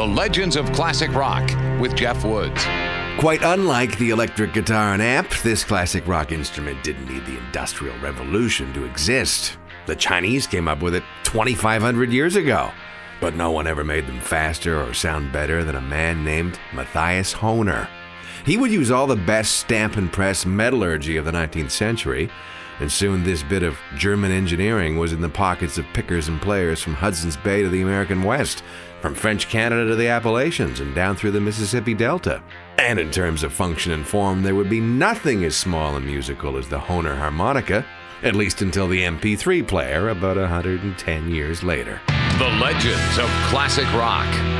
The Legends of Classic Rock with Jeff Woods. Quite unlike the electric guitar and amp, this classic rock instrument didn't need the Industrial Revolution to exist. The Chinese came up with it 2,500 years ago, but no one ever made them faster or sound better than a man named Matthias Hohner. He would use all the best stamp and press metallurgy of the 19th century, and soon this bit of German engineering was in the pockets of pickers and players from Hudson's Bay to the American West, from French Canada to the Appalachians, and down through the Mississippi Delta. And in terms of function and form, there would be nothing as small and musical as the Hohner harmonica, at least until the MP3 player about 110 years later. The Legends of Classic Rock